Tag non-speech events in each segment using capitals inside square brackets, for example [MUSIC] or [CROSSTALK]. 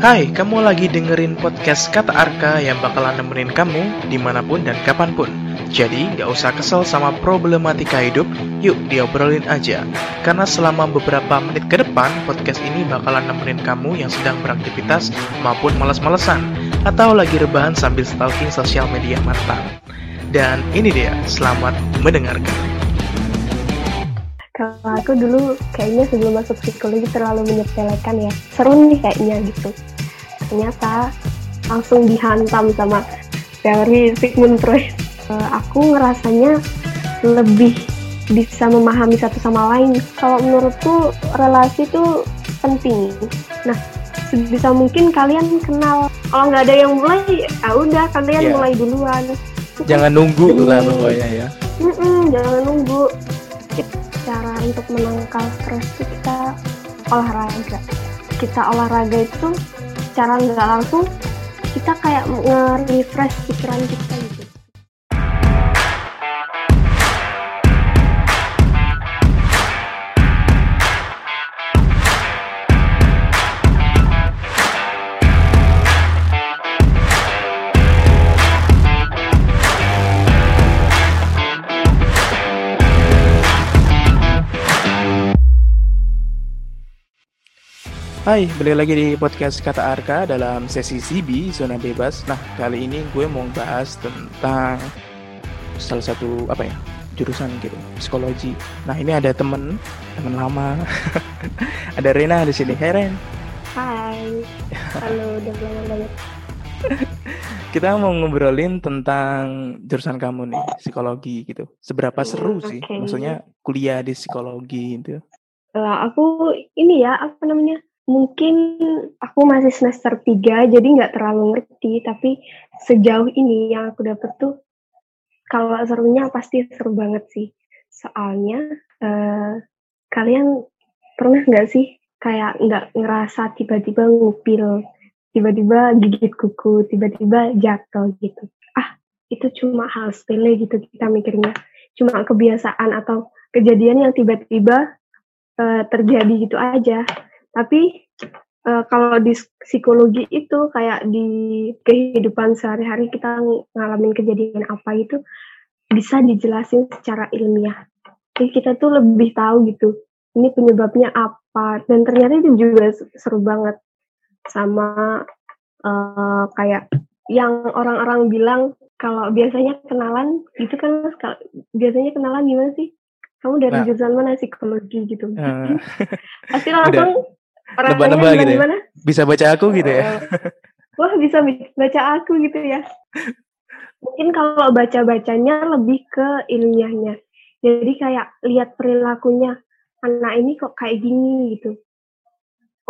Hai, kamu lagi dengerin podcast Kata Arka yang bakalan nemenin kamu di mana pun dan kapan pun. Jadi, gak usah kesel sama problematika hidup, yuk diobrolin aja. Karena selama beberapa menit ke depan, podcast ini bakalan nemenin kamu yang sedang beraktivitas maupun males-malesan, atau lagi rebahan sambil stalking sosial media mantan. Dan ini dia, selamat mendengarkan. Kalau aku dulu kayaknya sebelum masuk psikologi terlalu menyepelekan ya. Seru nih kayaknya gitu. Ternyata langsung dihantam sama teori Sigmund Freud. Uh, aku ngerasanya lebih bisa memahami satu sama lain. Kalau menurutku relasi itu penting. Nah, bisa mungkin kalian kenal. Kalau nggak ada yang mulai, ya udah kalian yeah. mulai duluan. Jangan nunggu lah pokoknya ya. Mm -mm, jangan nunggu cara untuk menangkal stres itu kita olahraga. Kita olahraga itu cara nggak langsung kita kayak nge-refresh pikiran kita gitu Hai, balik lagi di podcast Kata Arka dalam sesi CB, Zona Bebas. Nah, kali ini gue mau bahas tentang salah satu, apa ya, jurusan gitu, psikologi. Nah, ini ada temen, temen lama. [LAUGHS] ada Rena di sini. Hai, Ren. Hai. Halo, udah lama banget. [LAUGHS] Kita mau ngobrolin tentang jurusan kamu nih, psikologi gitu. Seberapa seru sih? Okay. Maksudnya kuliah di psikologi gitu. Uh, aku ini ya, apa namanya? Mungkin aku masih semester 3 jadi nggak terlalu ngerti. Tapi sejauh ini yang aku dapet tuh kalau serunya pasti seru banget sih. Soalnya uh, kalian pernah nggak sih kayak nggak ngerasa tiba-tiba ngupil tiba-tiba gigit kuku tiba-tiba jatuh gitu? Ah itu cuma hal sepele gitu kita mikirnya. Cuma kebiasaan atau kejadian yang tiba-tiba uh, terjadi gitu aja tapi uh, kalau di psikologi itu kayak di kehidupan sehari-hari kita ngalamin kejadian apa itu bisa dijelasin secara ilmiah. Jadi kita tuh lebih tahu gitu. Ini penyebabnya apa dan ternyata itu juga seru banget sama uh, kayak yang orang-orang bilang kalau biasanya kenalan itu kan biasanya kenalan gimana sih? Kamu dari nah, jurusan mana psikologi gitu? Uh, [LAUGHS] Pasti langsung nebak-nebak gitu ya. Bisa baca aku gitu ya. Wah, bisa baca aku gitu ya. Mungkin kalau baca-bacanya lebih ke ilmiahnya. Jadi kayak lihat perilakunya anak ini kok kayak gini gitu.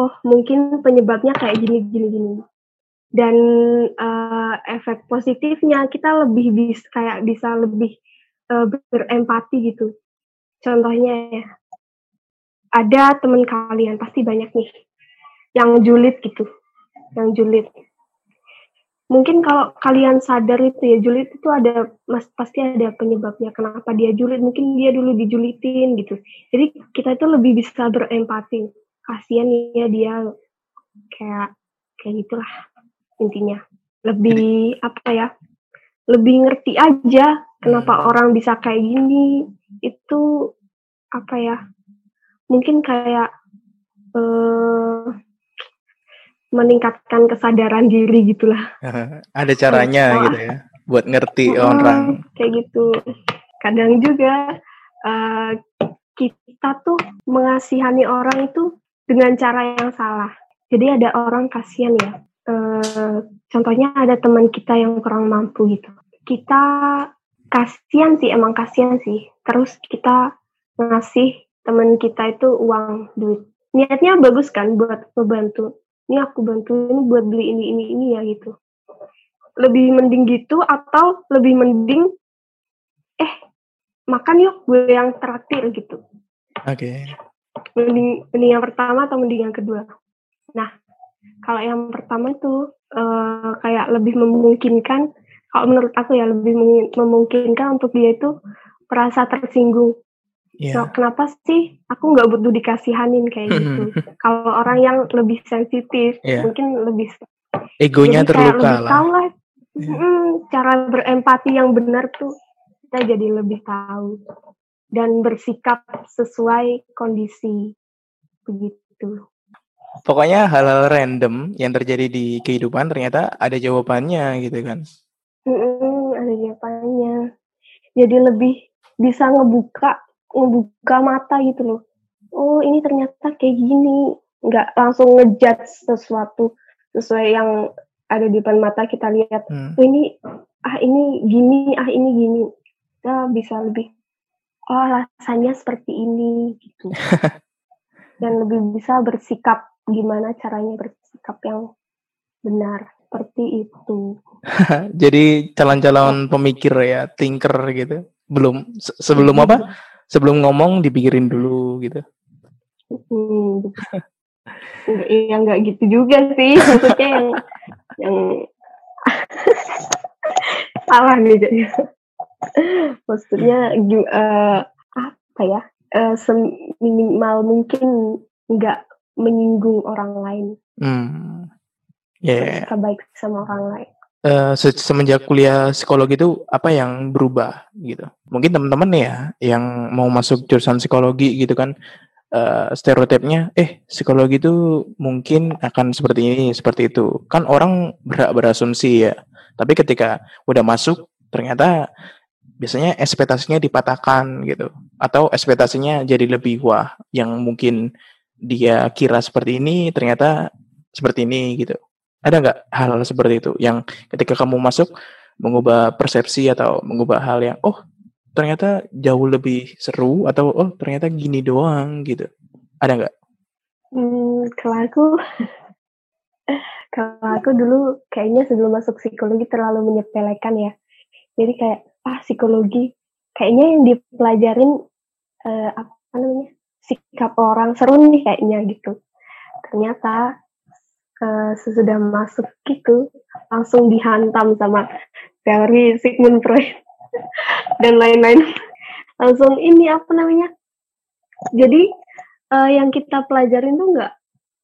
Oh, mungkin penyebabnya kayak gini gini gini. Dan uh, efek positifnya kita lebih bisa kayak bisa lebih uh, berempati gitu. Contohnya ya, ada teman kalian pasti banyak nih yang julid gitu, yang julid. Mungkin kalau kalian sadar itu ya julid itu ada mas pasti ada penyebabnya kenapa dia julid. Mungkin dia dulu dijulitin gitu. Jadi kita itu lebih bisa berempati. Kasihan ya dia kayak kayak gitulah intinya. Lebih apa ya? Lebih ngerti aja kenapa hmm. orang bisa kayak gini. Itu apa ya? Mungkin kayak uh, meningkatkan kesadaran diri gitulah. [LAUGHS] Ada caranya oh, gitu ya, buat ngerti uh, [LAUGHS] orang. Kayak gitu. Kadang juga uh, kita tuh mengasihani orang itu dengan cara yang salah. Jadi ada orang kasihan ya. Uh, contohnya ada teman kita yang kurang mampu gitu. Kita kasihan sih, emang kasihan sih. Terus kita ngasih teman kita itu uang duit. Niatnya bagus kan buat membantu ini aku bantu ini buat beli ini ini ini ya gitu. Lebih mending gitu atau lebih mending eh makan yuk gue yang terakhir gitu. Oke. Okay. mending mending yang pertama atau mending yang kedua? Nah kalau yang pertama itu uh, kayak lebih memungkinkan kalau menurut aku ya lebih memungkinkan untuk dia itu merasa tersinggung Yeah. So, kenapa sih aku nggak butuh dikasihanin kayak [LAUGHS] gitu? Kalau orang yang lebih sensitif, yeah. mungkin lebih egonya terluka lah. Tahu lah yeah. hmm, cara berempati yang benar tuh kita jadi lebih tahu dan bersikap sesuai kondisi begitu. Pokoknya hal-hal random yang terjadi di kehidupan ternyata ada jawabannya gitu kan? Mm-mm, ada jawabannya. Jadi lebih bisa ngebuka ngebuka mata gitu loh. Oh ini ternyata kayak gini, nggak langsung ngejudge sesuatu sesuai yang ada di depan mata kita lihat. Hmm. Oh ini ah ini gini, ah ini gini. Kita bisa lebih oh rasanya seperti ini gitu. [LAUGHS] Dan lebih bisa bersikap gimana caranya bersikap yang benar seperti itu. [LAUGHS] Jadi calon-calon pemikir ya, thinker gitu. Belum se sebelum apa? Sebelum ngomong dipikirin dulu gitu. Hmm. enggak, ya enggak gitu juga sih. Maksudnya yang yang [LAUGHS] salah nih jadi. Maksudnya uh, apa ya? Uh, seminimal mungkin enggak menyinggung orang lain. Hmm. Yeah. Baik sama orang lain. Uh, se semenjak kuliah psikologi itu apa yang berubah gitu? Mungkin teman-teman ya yang mau masuk jurusan psikologi gitu kan uh, stereotipnya, eh psikologi itu mungkin akan seperti ini, seperti itu. Kan orang berhak berasumsi ya. Tapi ketika udah masuk ternyata biasanya ekspektasinya dipatahkan gitu atau ekspektasinya jadi lebih wah yang mungkin dia kira seperti ini ternyata seperti ini gitu. Ada nggak hal-hal seperti itu yang ketika kamu masuk mengubah persepsi atau mengubah hal yang oh ternyata jauh lebih seru atau oh ternyata gini doang gitu. Ada nggak? Hmm, kalau aku [LAUGHS] kalau aku dulu kayaknya sebelum masuk psikologi terlalu menyepelekan ya. Jadi kayak ah psikologi kayaknya yang dipelajarin uh, apa namanya sikap orang seru nih kayaknya gitu. Ternyata uh, sesudah masuk gitu langsung dihantam sama teori Sigmund Freud [LAUGHS] dan lain-lain. langsung ini apa namanya? Jadi uh, yang kita pelajarin tuh nggak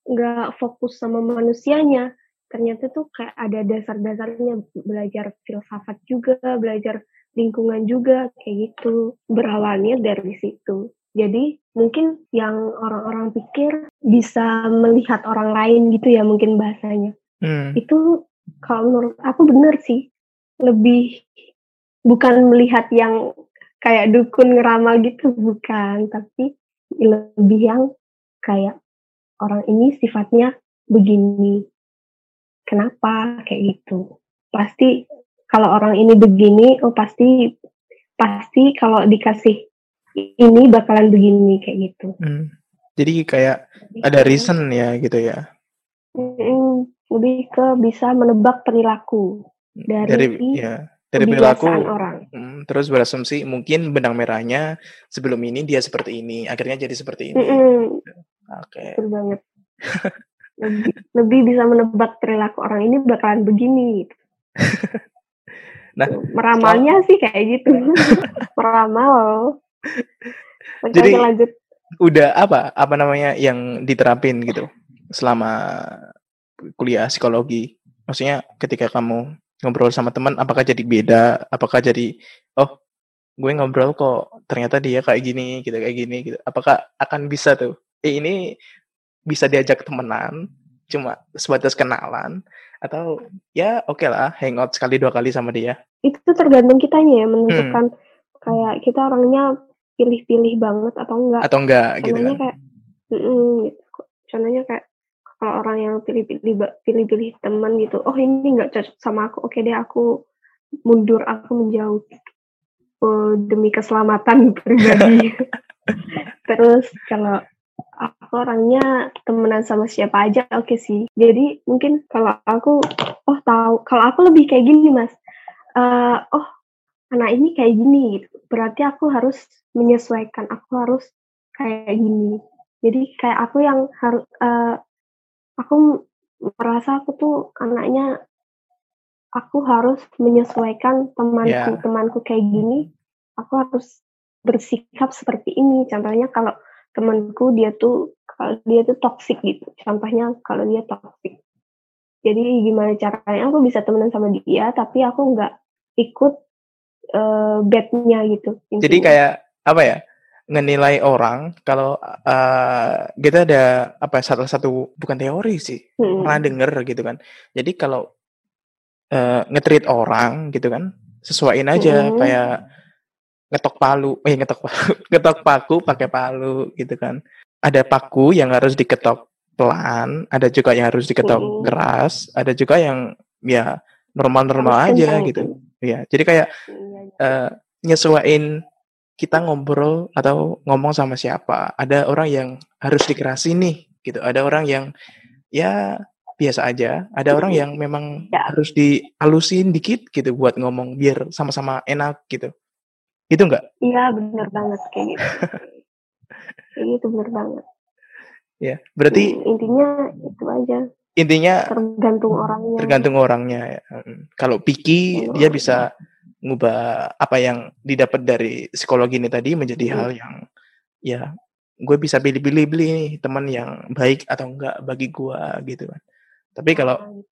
nggak fokus sama manusianya. Ternyata tuh kayak ada dasar-dasarnya belajar filsafat juga, belajar lingkungan juga kayak gitu. Berawalnya dari situ. Jadi mungkin yang orang-orang pikir bisa melihat orang lain gitu ya mungkin bahasanya. Hmm. Itu kalau menurut aku benar sih. Lebih bukan melihat yang kayak dukun ngeramal gitu bukan, tapi lebih yang kayak orang ini sifatnya begini. Kenapa kayak gitu? Pasti kalau orang ini begini, oh pasti pasti kalau dikasih ini bakalan begini kayak gitu. Hmm. Jadi kayak ada reason ya gitu ya. Hmm, lebih ke bisa menebak perilaku dari, dari ya dari perilaku orang. Hmm, terus berasumsi mungkin benang merahnya sebelum ini dia seperti ini, akhirnya jadi seperti ini. Hmm. Oke. Okay. banget. lebih, lebih bisa menebak perilaku orang ini bakalan begini. Gitu. [LAUGHS] nah, meramalnya so, sih kayak gitu. [LAUGHS] Meramal. Jadi lanjut. udah apa apa namanya yang diterapin gitu selama kuliah psikologi? Maksudnya ketika kamu ngobrol sama teman apakah jadi beda? Apakah jadi oh gue ngobrol kok ternyata dia kayak gini gitu kayak gini gitu. Apakah akan bisa tuh? Eh ini bisa diajak temenan cuma sebatas kenalan atau ya oke okay lah hangout sekali dua kali sama dia itu tergantung kitanya ya menentukan hmm. kayak kita orangnya pilih-pilih banget atau enggak atau enggak gitu contohnya gitu kan? kayak mm, gitu. contohnya kayak kalau orang yang pilih-pilih pilih-pilih teman gitu oh ini enggak cocok sama aku oke deh aku mundur aku menjauh oh, demi keselamatan [LAUGHS] pribadi [LAUGHS] terus kalau aku orangnya temenan sama siapa aja oke okay sih jadi mungkin kalau aku oh tahu kalau aku lebih kayak gini mas uh, oh anak ini kayak gini gitu berarti aku harus menyesuaikan aku harus kayak gini jadi kayak aku yang harus uh, aku merasa aku tuh anaknya aku harus menyesuaikan temanku yeah. temanku kayak gini aku harus bersikap seperti ini. Contohnya kalau temanku dia tuh kalau dia tuh toxic gitu. Contohnya kalau dia toxic. Jadi gimana caranya aku bisa temenan sama dia tapi aku nggak ikut uh, bednya gitu. Intinya. Jadi kayak apa ya? ngenilai orang kalau uh, kita ada apa salah satu bukan teori sih hmm. pernah denger gitu kan jadi kalau uh, ngetreat orang gitu kan sesuaiin aja hmm. kayak ngetok palu eh ngetok palu [LAUGHS] ngetok paku pakai palu gitu kan ada paku yang harus diketok pelan ada juga yang harus diketok hmm. keras ada juga yang ya normal-normal aja gitu ya jadi kayak uh, nyesuaiin kita ngobrol atau ngomong sama siapa. Ada orang yang harus dikerasin nih, gitu. Ada orang yang ya biasa aja. Ada orang yang memang ya. harus dihalusin dikit gitu buat ngomong biar sama-sama enak gitu. Itu enggak? Iya, benar banget kayak gitu. [LAUGHS] kayak gitu benar banget. Ya, berarti intinya itu aja. Intinya tergantung orangnya. Tergantung orangnya ya. Kalau picky oh. dia bisa ngubah apa yang didapat dari psikologi ini tadi menjadi hmm. hal yang ya gue bisa pilih-pilih beli nih teman yang baik atau enggak bagi gue gitu kan tapi kalau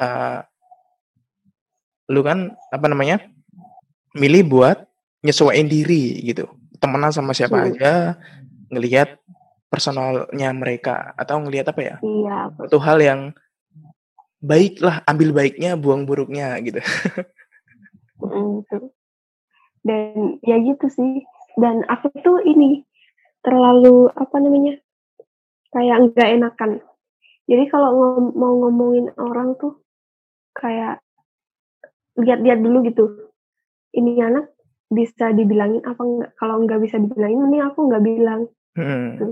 uh, lu kan apa namanya milih buat nyesuaiin diri gitu temenan sama siapa hmm. aja ngelihat personalnya mereka atau ngelihat apa ya iya, satu hal yang baik lah ambil baiknya buang buruknya gitu gitu. Dan ya gitu sih. Dan aku tuh ini terlalu apa namanya kayak nggak enakan. Jadi kalau ngom mau ngomongin orang tuh kayak lihat-lihat dulu gitu. Ini anak bisa dibilangin apa enggak? Kalau nggak bisa dibilangin, ini aku nggak bilang. Hmm. Gitu.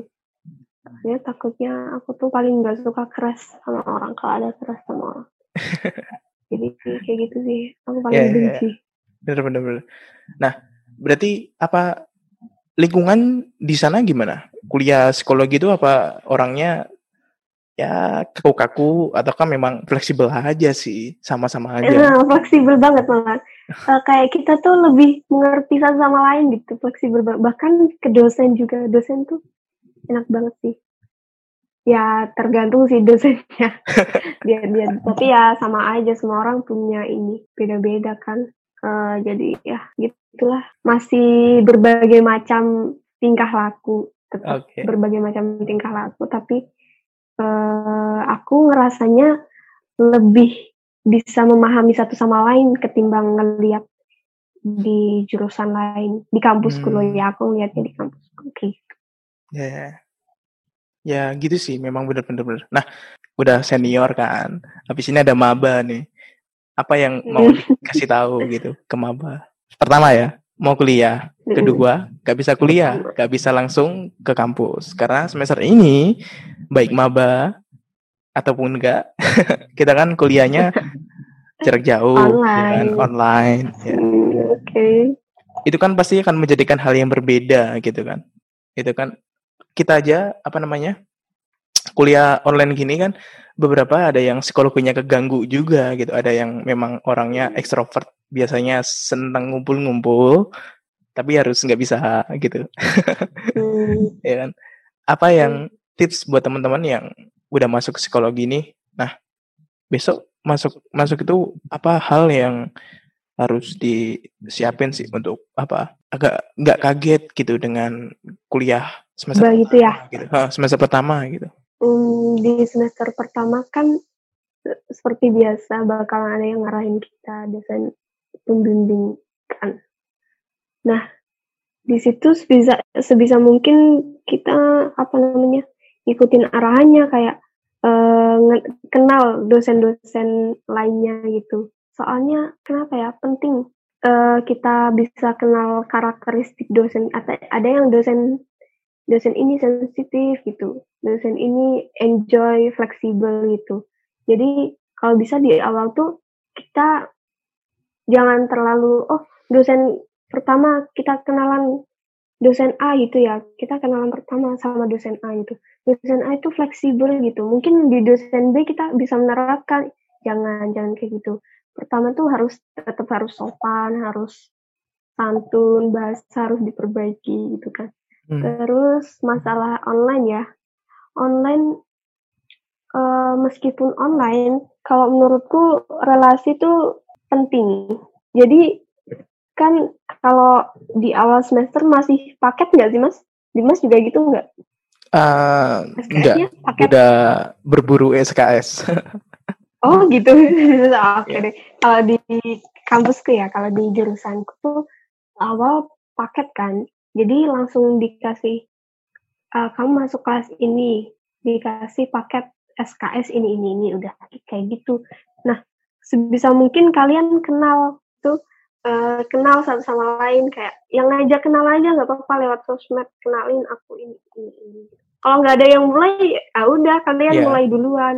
Ya takutnya aku tuh paling nggak suka keras sama orang kalau ada keras sama orang. [LAUGHS] Jadi kayak gitu sih, aku paling yeah, iya, iya. benci. Yeah. Bener, bener, bener. Nah, berarti apa lingkungan di sana gimana? Kuliah psikologi itu apa orangnya ya kaku-kaku ataukah memang fleksibel aja sih, sama-sama aja? Nah, fleksibel banget malah. uh, kayak kita tuh lebih mengerti satu sama lain gitu, fleksibel. Bahkan ke dosen juga, dosen tuh enak banget sih ya tergantung sih dosennya [LAUGHS] dia dia tapi ya sama aja semua orang punya ini beda-beda kan uh, jadi ya gitulah masih berbagai macam tingkah laku tetap okay. berbagai macam tingkah laku tapi uh, aku ngerasanya lebih bisa memahami satu sama lain ketimbang ngeliat di jurusan lain di kampusku hmm. loh ya aku ngeliatnya di kampusku oke gitu. Ya yeah. Ya gitu sih, memang bener-bener. Nah, udah senior kan. Habis ini ada maba nih. Apa yang mau dikasih tahu gitu ke maba? Pertama ya, mau kuliah. Kedua, gak bisa kuliah, gak bisa langsung ke kampus. Karena semester ini, baik maba ataupun enggak, [LAUGHS] kita kan kuliahnya jarak jauh, online. Ya kan? online. Ya. Oke. Okay. Itu kan pasti akan menjadikan hal yang berbeda gitu kan. Itu kan kita aja apa namanya kuliah online gini kan beberapa ada yang psikologinya keganggu juga gitu. Ada yang memang orangnya ekstrovert biasanya senang ngumpul-ngumpul tapi harus nggak bisa gitu. Hmm. [LAUGHS] ya kan? Apa yang tips buat teman-teman yang udah masuk psikologi ini nah besok masuk masuk itu apa hal yang harus disiapin sih untuk apa agak nggak kaget gitu dengan kuliah semester bah, gitu ya gitu. semester pertama gitu hmm, di semester pertama kan seperti biasa bakal ada yang ngarahin kita dosen pembimbing kan nah di situ sebisa sebisa mungkin kita apa namanya ikutin arahannya kayak uh, kenal dosen-dosen lainnya gitu Soalnya kenapa ya penting uh, kita bisa kenal karakteristik dosen. Ada yang dosen dosen ini sensitif gitu, dosen ini enjoy, fleksibel gitu. Jadi kalau bisa di awal tuh kita jangan terlalu oh dosen pertama kita kenalan dosen A gitu ya. Kita kenalan pertama sama dosen A gitu. Dosen A itu fleksibel gitu. Mungkin di dosen B kita bisa menerapkan jangan jangan kayak gitu. Pertama tuh harus tetap harus sopan, harus pantun bahasa harus diperbaiki gitu kan hmm. terus masalah online ya online uh, meskipun online kalau menurutku relasi itu penting jadi kan kalau di awal semester masih paket nggak sih mas Dimas juga gitu nggak Uh, enggak, paket. udah berburu SKS. [LAUGHS] oh gitu, [LAUGHS] oke okay yeah. deh. Kalau di kampusku ya, kalau di jurusanku tuh awal paket kan, jadi langsung dikasih uh, kamu masuk kelas ini, dikasih paket SKS ini ini ini udah kayak gitu. Nah, sebisa mungkin kalian kenal tuh uh, kenal satu sama lain kayak yang ngajak kenal aja nggak apa-apa lewat sosmed kenalin aku ini ini ini kalau nggak ada yang mulai ya udah kalian yeah. mulai duluan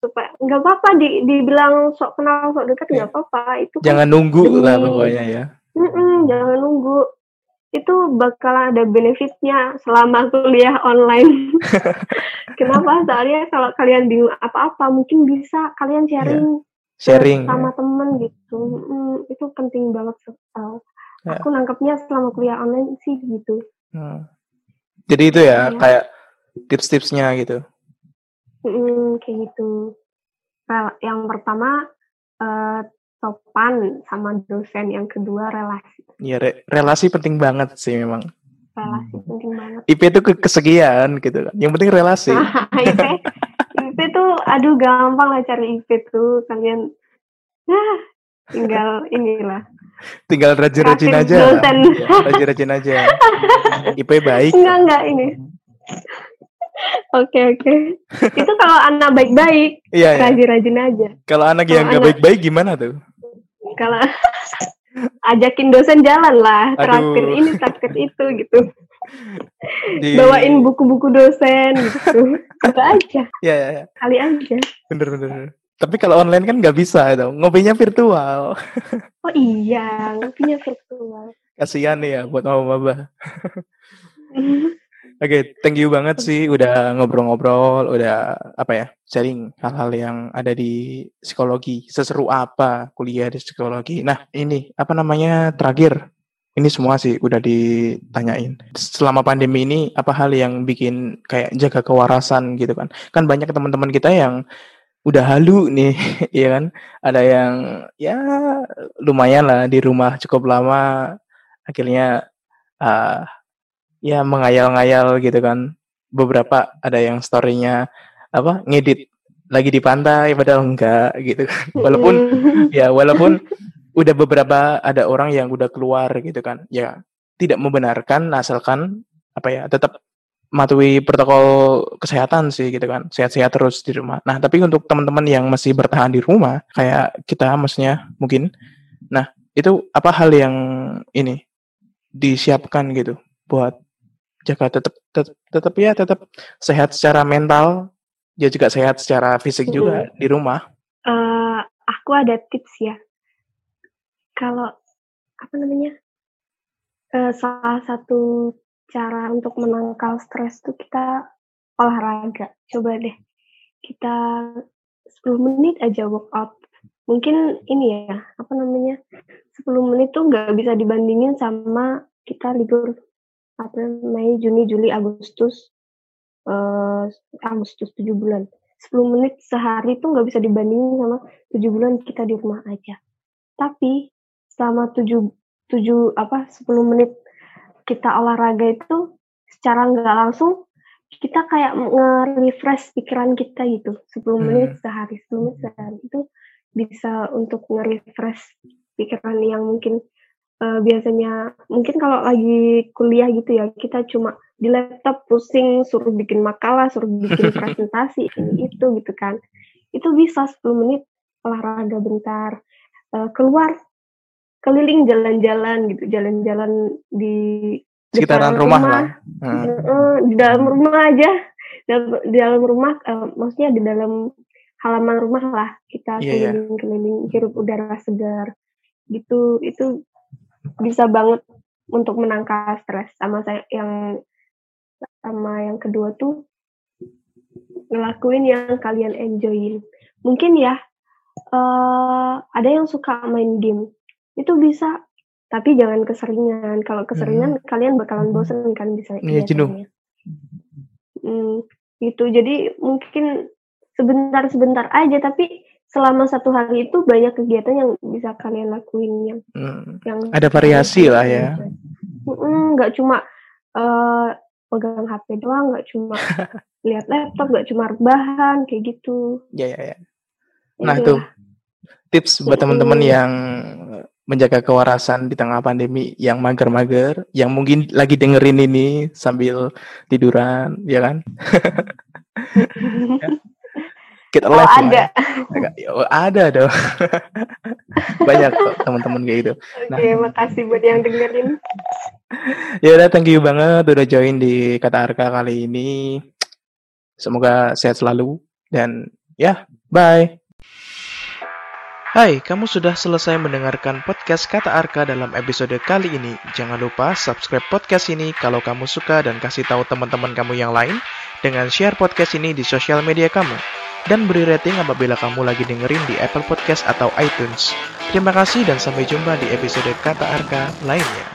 supaya nggak apa-apa di dibilang sok kenal sok dekat nggak yeah. apa-apa itu kan jangan kan nunggu lah pokoknya ya mm jangan nunggu itu bakal ada benefitnya selama kuliah online. [LAUGHS] Kenapa? Soalnya kalau kalian bingung apa-apa, mungkin bisa kalian sharing yeah sharing sama temen gitu hmm, itu penting banget uh, ya. aku nangkepnya selama kuliah online sih gitu hmm. jadi itu ya, ya. kayak tips-tipsnya gitu hmm, kayak gitu well, yang pertama uh, sopan sama dosen yang kedua relasi. Iya re relasi penting banget sih memang. Relasi hmm. penting banget. IP itu ke kesekian gitu kan. Yang penting relasi. [LAUGHS] IP IP tuh aduh gampang lah cari IP tuh. Kalian nah, tinggal inilah. Tinggal rajin-rajin aja. ya, rajin-rajin aja. [LAUGHS] IP baik. Enggak enggak ini. [LAUGHS] Oke oke. Itu kalau anak baik-baik, iya, iya. rajin-rajin aja. Kalau anak yang nggak baik-baik gimana tuh? Kalau ajakin dosen jalan lah, traktir ini, traktir itu gitu. Di... bawain buku-buku dosen gitu. Coba aja. Ya, ya, ya. kali aja. Bener bener tapi kalau online kan nggak bisa itu ngopinya virtual. [LAUGHS] Oh iya ngopinya virtual. Kasihan ya buat mama-mama [LAUGHS] Oke, okay, thank you banget sih udah ngobrol-ngobrol, udah apa ya, sharing hal-hal yang ada di psikologi. Seseru apa kuliah di psikologi. Nah, ini apa namanya terakhir ini semua sih udah ditanyain. Selama pandemi ini apa hal yang bikin kayak jaga kewarasan gitu kan? Kan banyak teman-teman kita yang udah halu nih, [LAUGHS] ya kan? Ada yang ya lumayan lah di rumah cukup lama, akhirnya uh, ya mengayal-ngayal gitu kan. Beberapa ada yang storynya apa ngedit lagi di pantai padahal enggak gitu kan. [LAUGHS] Walaupun [LAUGHS] ya walaupun udah beberapa ada orang yang udah keluar gitu kan ya tidak membenarkan asalkan apa ya tetap mematuhi protokol kesehatan sih gitu kan sehat-sehat terus di rumah nah tapi untuk teman-teman yang masih bertahan di rumah kayak kita maksudnya mungkin nah itu apa hal yang ini disiapkan gitu buat jaga tetap tetap, tetap ya tetap sehat secara mental ya juga sehat secara fisik juga di rumah uh, aku ada tips ya kalau apa namanya uh, salah satu cara untuk menangkal stres tuh kita olahraga. Coba deh kita 10 menit aja workout. Mungkin ini ya, apa namanya, 10 menit tuh nggak bisa dibandingin sama kita libur apa Mei, Juni, Juli, Agustus, uh, Agustus 7 bulan. 10 menit sehari tuh nggak bisa dibandingin sama 7 bulan kita di rumah aja. Tapi selama tujuh tujuh apa sepuluh menit kita olahraga itu secara nggak langsung kita kayak nge-refresh pikiran kita gitu 10 hmm. menit sehari 10 menit sehari itu bisa untuk nge-refresh pikiran yang mungkin uh, biasanya mungkin kalau lagi kuliah gitu ya kita cuma di laptop pusing suruh bikin makalah suruh bikin [LAUGHS] presentasi ini itu gitu kan itu bisa 10 menit olahraga bentar uh, keluar keliling jalan-jalan gitu, jalan-jalan di sekitaran rumah, rumah lah. Hmm. Di dalam rumah aja, di dalam rumah, uh, maksudnya di dalam halaman rumah lah kita yeah, iya. keliling-keliling hirup udara segar gitu itu bisa banget untuk menangkal stres sama saya yang sama yang kedua tuh ngelakuin yang kalian enjoyin mungkin ya uh, ada yang suka main game itu bisa tapi jangan keseringan. Kalau keseringan hmm. kalian bakalan bosen kan bisa Iya, jenuh. Hmm, gitu. Jadi mungkin sebentar-sebentar aja tapi selama satu hari itu banyak kegiatan yang bisa kalian lakuin yang hmm. yang ada variasi lah ya. Nggak cuma uh, pegang HP doang, nggak cuma [LAUGHS] lihat laptop, nggak cuma rebahan kayak gitu. Ya ya ya. Nah itu tips buat teman-teman yang menjaga kewarasan di tengah pandemi yang mager-mager, yang mungkin lagi dengerin ini sambil tiduran, ya kan? [LAUGHS] Kita oh, live ada. Ya. Oh, ada dong. [LAUGHS] Banyak kok teman-teman kayak gitu. Nah, Oke, makasih buat yang dengerin. ya udah, thank you banget udah join di Kata Arka kali ini. Semoga sehat selalu dan ya, bye. Hai, kamu sudah selesai mendengarkan podcast Kata Arka dalam episode kali ini. Jangan lupa subscribe podcast ini kalau kamu suka dan kasih tahu teman-teman kamu yang lain dengan share podcast ini di sosial media kamu. Dan beri rating apabila kamu lagi dengerin di Apple Podcast atau iTunes. Terima kasih dan sampai jumpa di episode Kata Arka lainnya.